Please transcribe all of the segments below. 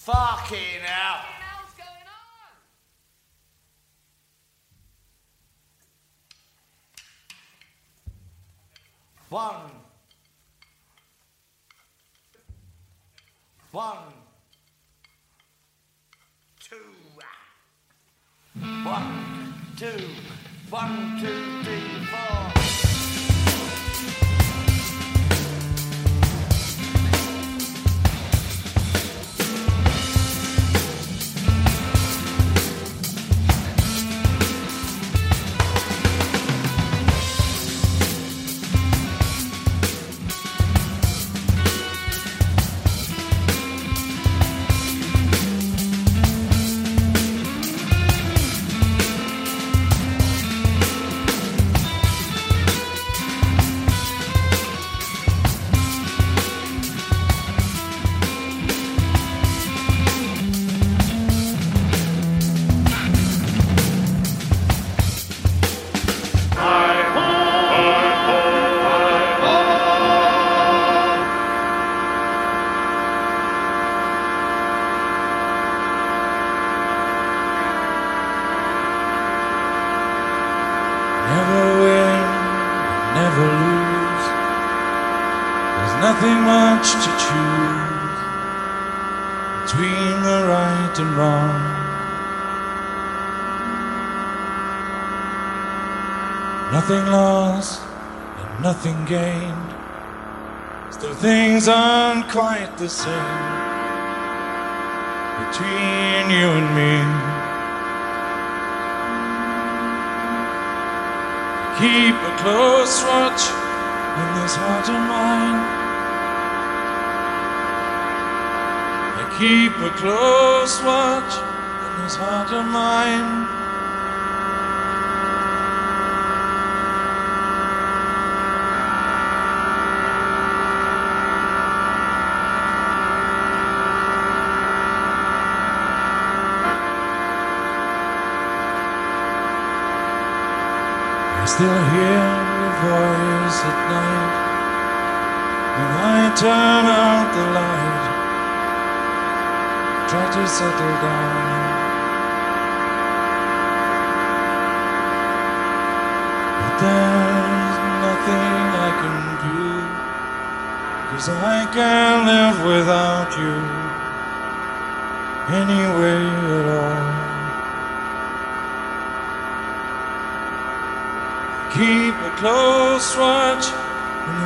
Fucking hell. One. One. Two. One, two. One, two, three, four. The same between you and me. Keep a close watch in this heart of mine. I keep a close watch in this heart of mine. Still hear your voice at night when I turn out the light. Try to settle down. But there's nothing I can do. Cause I can't live without you anyway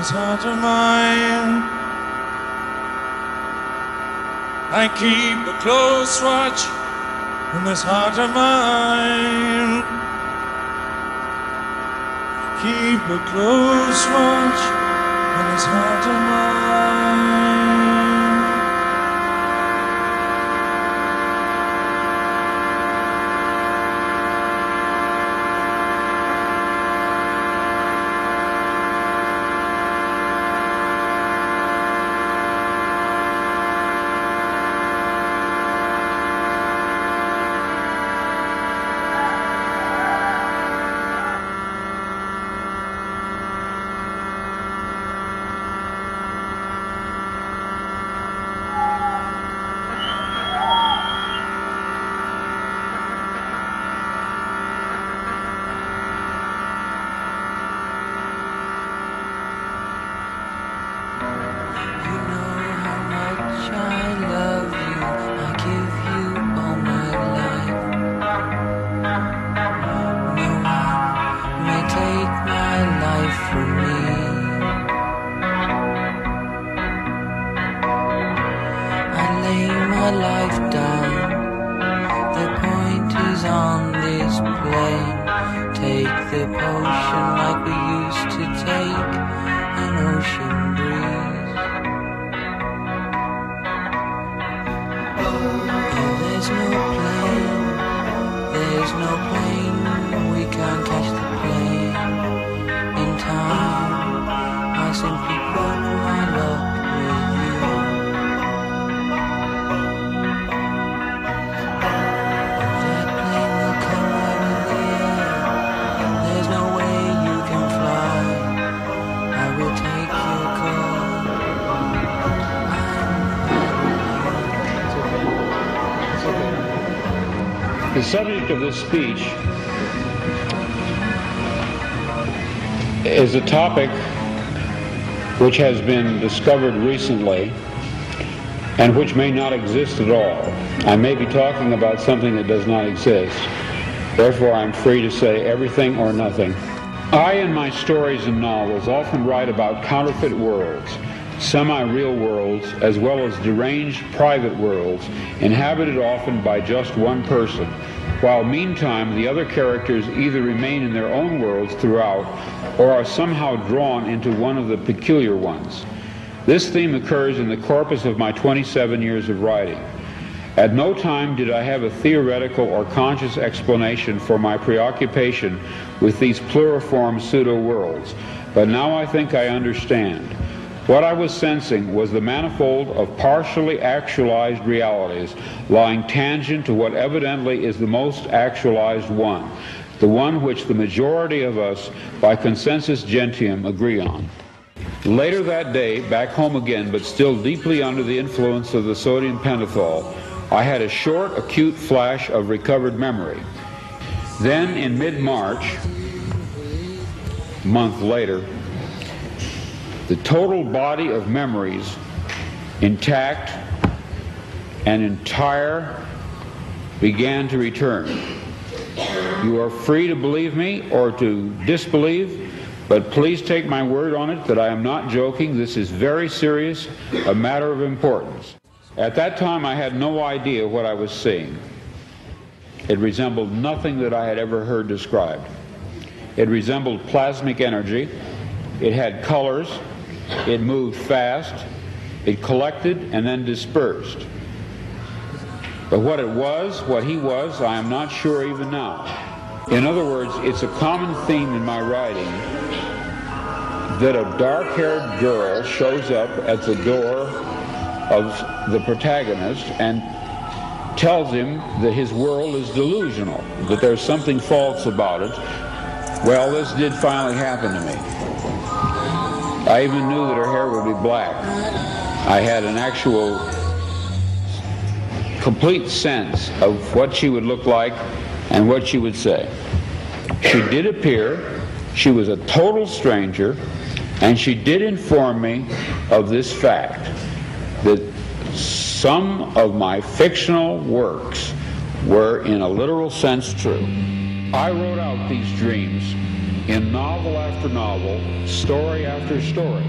this heart of mine. I keep a close watch in this heart of mine. Keep a close watch in this heart of mine. Subject of this speech is a topic which has been discovered recently and which may not exist at all. I may be talking about something that does not exist. Therefore, I'm free to say everything or nothing. I, in my stories and novels, often write about counterfeit worlds, semi-real worlds, as well as deranged private worlds, inhabited often by just one person, while meantime the other characters either remain in their own worlds throughout or are somehow drawn into one of the peculiar ones. This theme occurs in the corpus of my 27 years of writing. At no time did I have a theoretical or conscious explanation for my preoccupation with these pluriform pseudo-worlds, but now I think I understand. What I was sensing was the manifold of partially actualized realities lying tangent to what evidently is the most actualized one, the one which the majority of us, by consensus gentium, agree on. Later that day, back home again, but still deeply under the influence of the sodium pentothal, I had a short, acute flash of recovered memory. Then, in mid-March, month later, the total body of memories, intact and entire, began to return. You are free to believe me or to disbelieve, but please take my word on it that I am not joking. This is very serious, a matter of importance. At that time, I had no idea what I was seeing. It resembled nothing that I had ever heard described. It resembled plasmic energy. It had colors. It moved fast. It collected and then dispersed. But what it was, what he was, I am not sure even now. In other words, it's a common theme in my writing that a dark-haired girl shows up at the door of the protagonist and tells him that his world is delusional, that there's something false about it. Well, this did finally happen to me. I even knew that her hair would be black. I had an actual complete sense of what she would look like and what she would say. She did appear, she was a total stranger, and she did inform me of this fact that some of my fictional works were in a literal sense true. I wrote out these dreams in novel after novel, story after story.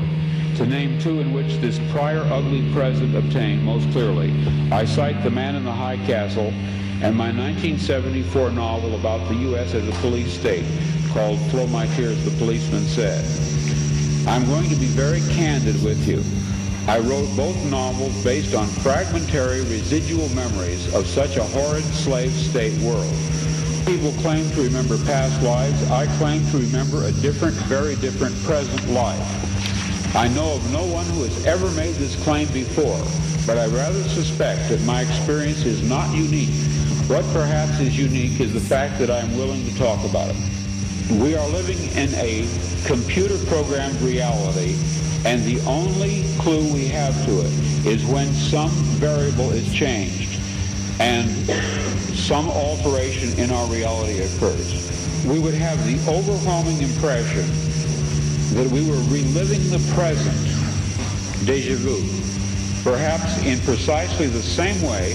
To name two in which this prior ugly present obtained most clearly, I cite The Man in the High Castle and my 1974 novel about the U.S. as a police state called Flow My Tears, the Policeman Said. I'm going to be very candid with you. I wrote both novels based on fragmentary residual memories of such a horrid slave state world. People claim to remember past lives. I claim to remember a different, very different present life. I know of no one who has ever made this claim before, but I rather suspect that my experience is not unique. What perhaps is unique is the fact that I am willing to talk about it. We are living in a computer-programmed reality, and the only clue we have to it is when some variable is changed and some alteration in our reality occurs. We would have the overwhelming impression that we were reliving the present, deja vu, perhaps in precisely the same way,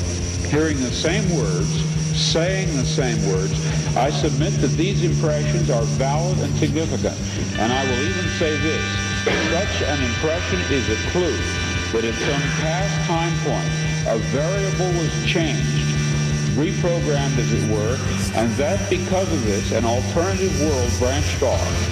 hearing the same words, saying the same words. I submit that these impressions are valid and significant, and I will even say this. Such an impression is a clue that at some past time point, a variable was changed, reprogrammed as it were, and that because of this, an alternative world branched off.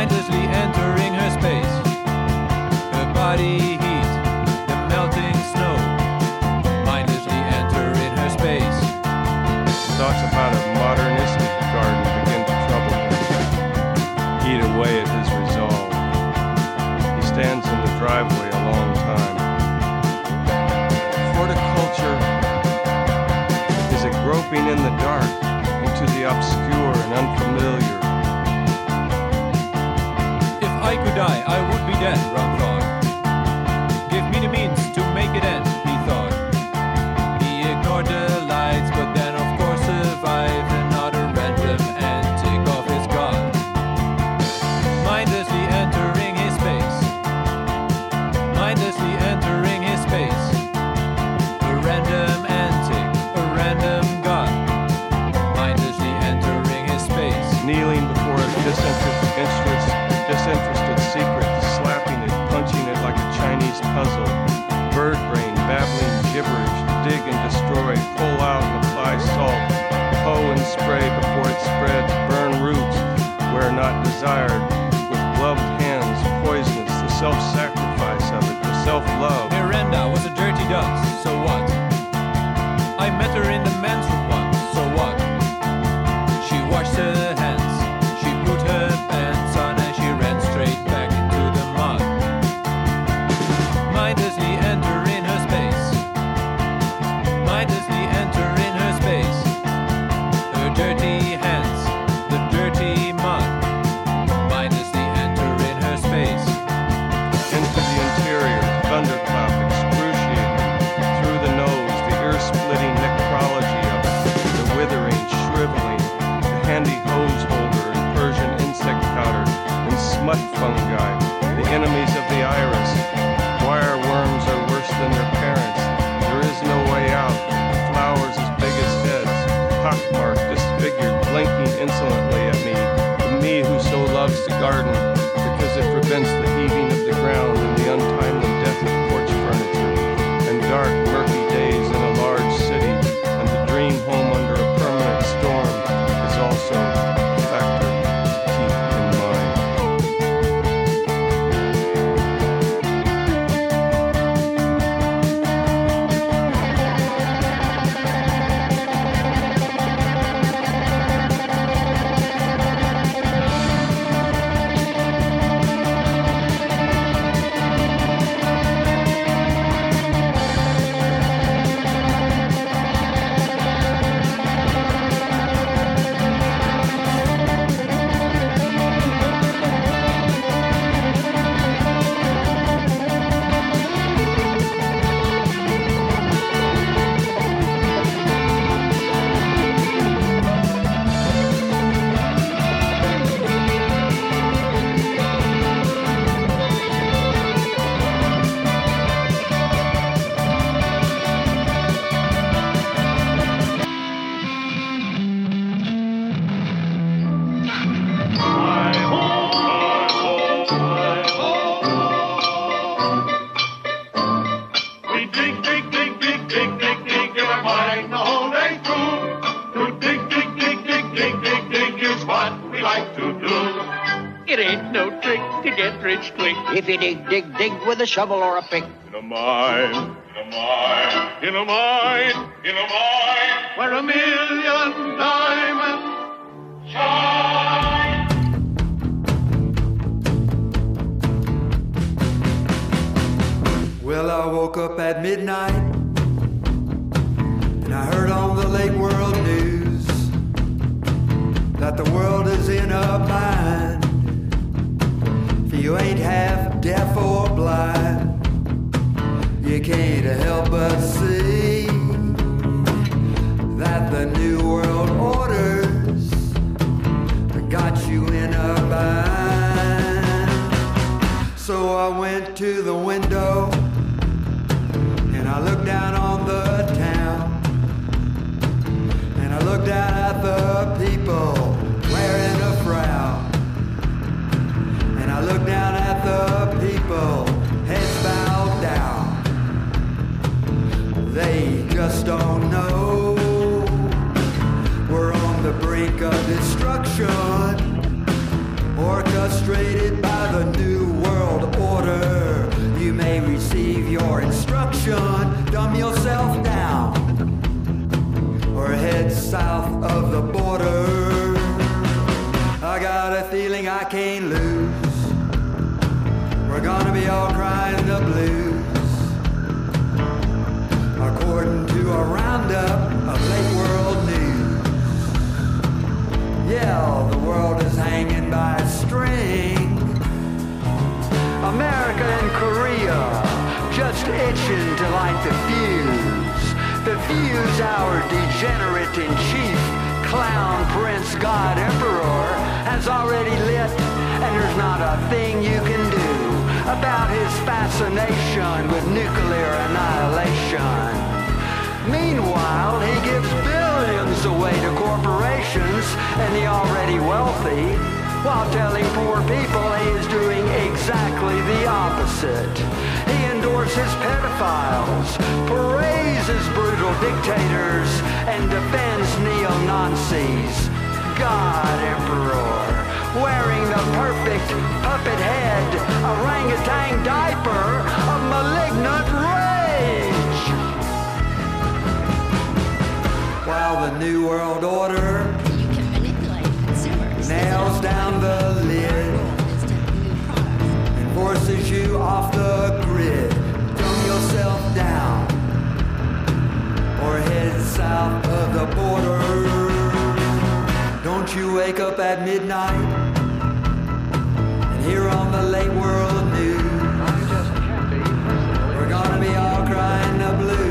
Mindlessly entering her space. Her body heat, the melting snow. Mindlessly entering her space. Thoughts about a modernistic garden begin to trouble him, eat away at his resolve. He stands in the driveway a long time. Horticulture is a groping in the dark into the obscure and unfamiliar. I could die, I would be dead, Ron thought. Give me the means to make it end, desired, with gloved hands, poisonous, the self-sacrifice of it, the self-love. Miranda and fungi, the enemies of the iris. Wire worms are worse than their parents. There is no way out. Flowers as big as heads, pockmarked, disfigured, blinking insolently at me, the me who so loves the garden because it prevents the quick if you dig, dig, dig with a shovel or a pick. In a mine, in a mine, in a mine, in a mine, where a million diamonds shine. Well, I woke up at midnight and I heard on the late world news that the world is in a bind. If you ain't half You can't help but see that the New World Order's got you in a bind. So I went to the window and I looked down on the town. And I looked down at the people wearing a frown. And I looked down at the people, just don't know. We're on the brink of destruction, orchestrated by the New World Order. You may receive your instruction, dumb yourself down, or head south of the border. I got a feeling I can't lose. We're gonna be all crying the blues. Yeah, the world is hanging by a string. America and Korea just itching to light the fuse. The fuse our degenerate in chief, clown prince god emperor, has already lit, and there's not a thing you can do about his fascination with nuclear annihilation. Meanwhile, he gives billions away to corporations and the already wealthy, while telling poor people he is doing exactly the opposite. He endorses pedophiles, praises brutal dictators, and defends neo-Nazis. God Emperor, wearing the perfect puppet head, orangutan diaper of malignant While the New World Order nails down the lid and forces you off the grid. Dumb yourself down or head south of the border. Don't you wake up at midnight and hear on the late world news. We're gonna be all crying the blues.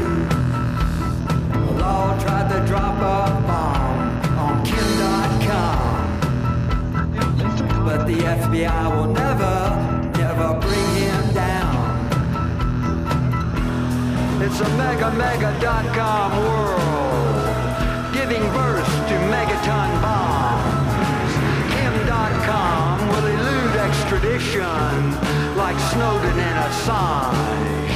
Law tried to drop a bomb on Kim Dotcom. But the FBI will never, never bring him down. It's a mega, mega dot com world, giving birth to megaton bombs. Kim Dotcom will elude extradition like Snowden and Assange.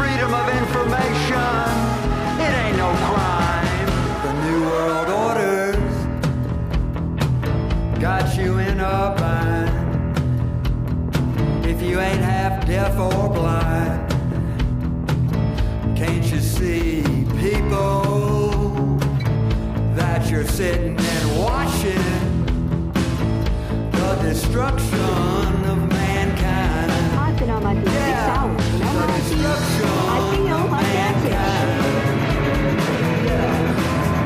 Freedom of information, it ain't no crime. Deaf or blind, can't you see people that you're sitting and watching the destruction of mankind? I've been on my feet six Yeah, hours. You know the I feel? destruction I feel of like dancing. mankind.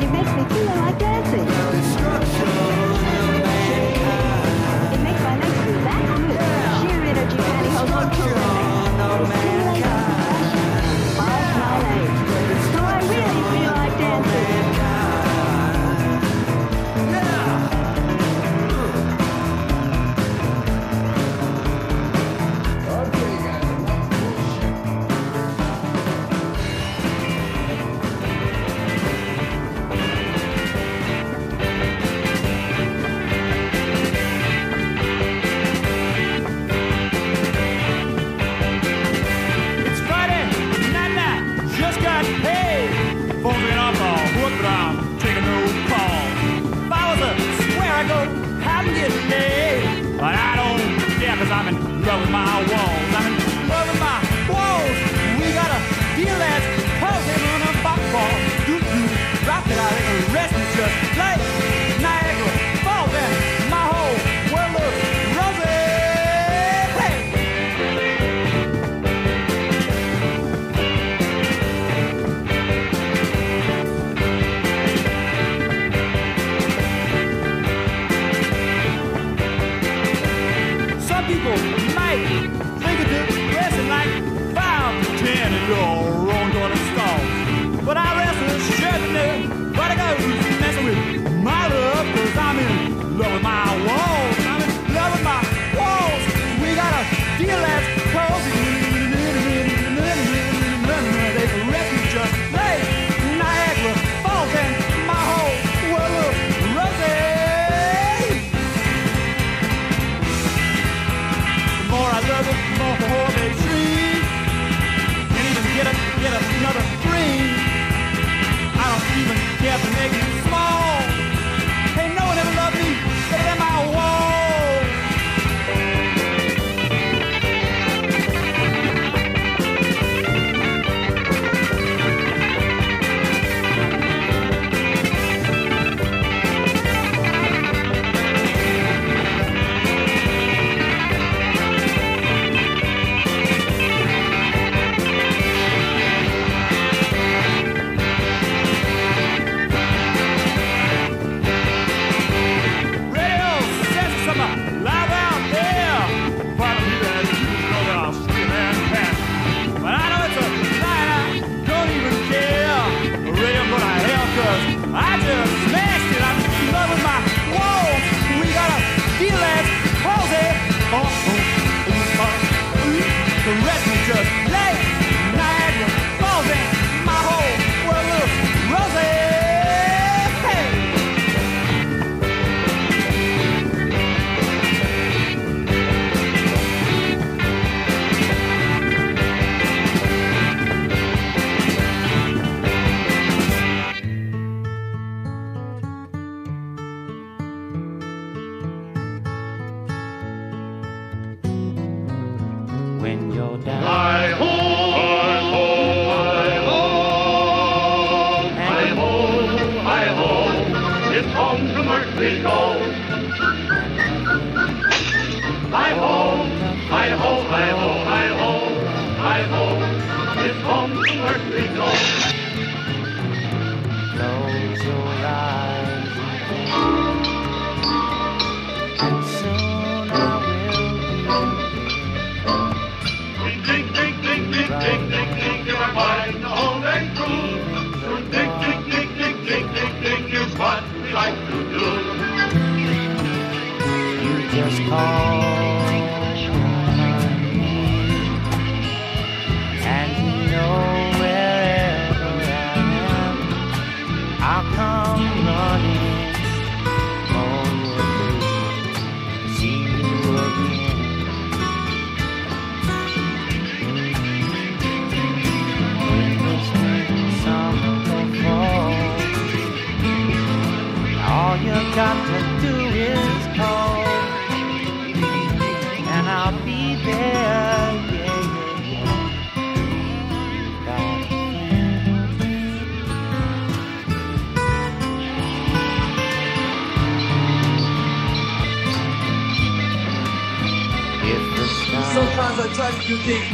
It makes me feel like dancing. Pantyhose on to you got to do is call, and I'll be there. Sometimes I try to do things,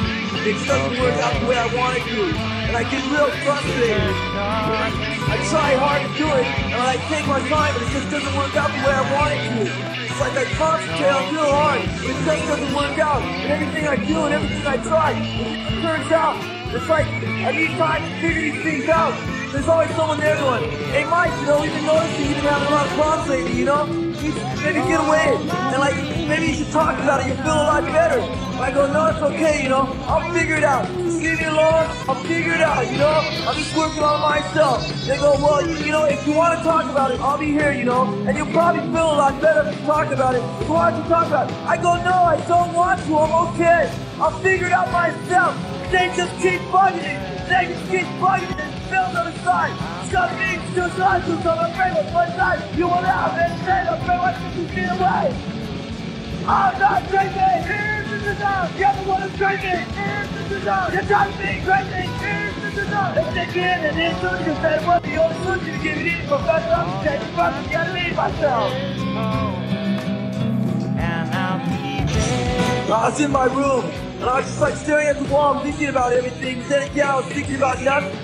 it doesn't work out the way I want it to, and I get real frustrated. I try hard to do it, and I take my time, but it just doesn't work out the way I want it to. It's like I concentrate on real hard, but it just doesn't work out. And everything I do and everything I try, it turns out. It's like I need time to figure these things out. There's always someone there going, hey Mike, you know, we've been noticing you've been having a lot of problems lately, you know? You should maybe get away. And like, maybe you should talk about it, you'll feel a lot better. I go, oh, no, it's okay, you know, I'll figure it out. Just leave me alone, I'll figure it out, you know? I'm just working on myself. They go, well, you, you know, if you want to talk about it, I'll be here, you know? And you'll probably feel a lot better if you talk about it. So why don't you talk about it? I go, no, I don't want to, I'm okay. I'll figure it out myself. They just keep bugging me. They just keep bugging. There's Phil's on the side. It's got me two sides, so I'm afraid of one. You want out and say, I'm afraid of 50 feet away. I'm not drinking. Here's the design. The one who's drinking. Here's the design. You're be crazy. Here's the design. Let's take and in soon you said what the only solution to give it in. Professor, I'm taking fucking gotta leave myself. I was in my room, and I was just like staring at the wall, thinking about everything. Then again, I was thinking about nothing.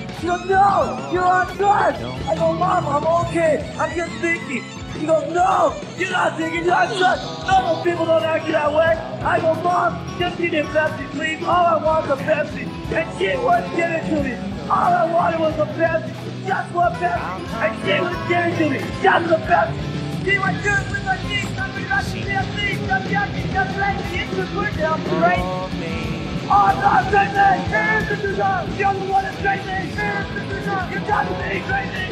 She goes, no, you're on drugs. I go, Mom, I'm okay. I'm just thinking. She goes, no, you're not thinking, you're on drugs. Normal people don't act that way. I go, Mom, just me a Pepsi, please. All I want is a Pepsi. And she wouldn't give it to me. All I wanted was a Pepsi. Just one Pepsi. And she wouldn't give it to me. Just a Pepsi. She was good with my teeth. Somebody got the Pepsi. Somebody got the Pepsi. It's a good now, right? Oh, no, crazy! Here's the design! You're the one that's crazy! Here's the design! You got to be crazy!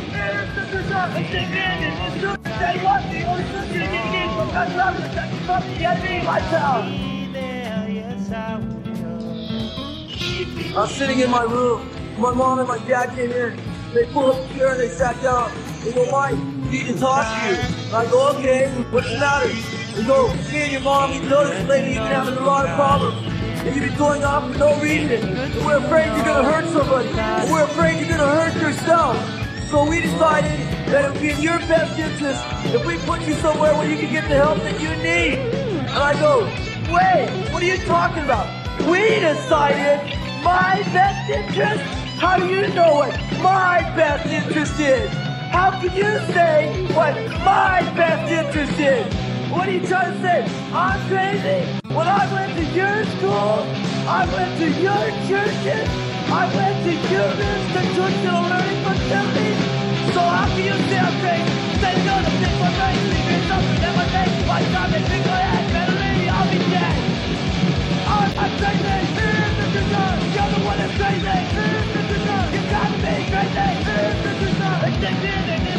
The? The you're you! I was sitting in my room. My mom and my dad came in. They pulled up a chair and they sat down. They go, Mike, need to talk to you. I go, okay, what's the matter? They go, me and your mom, we noticed lately you've been having a lot of problems. And you've been going off for no reason. And we're afraid you're gonna hurt somebody. And we're afraid you're gonna hurt yourself. So we decided that it would be in your best interest if we put you somewhere where you can get the help that you need. And I go, wait, what are you talking about? We decided my best interest? How do you know what my best interest is? How can you say what my best interest is? What are you trying to say? I'm crazy? When I went to your school, I went to your churches, I went to your institutional learning facilities. So how can you say I'm crazy? To pick my brain, figure something my think I'll be dead. I'm, crazy, the. You're the one that's crazy, here's the. You gotta be crazy, the it's just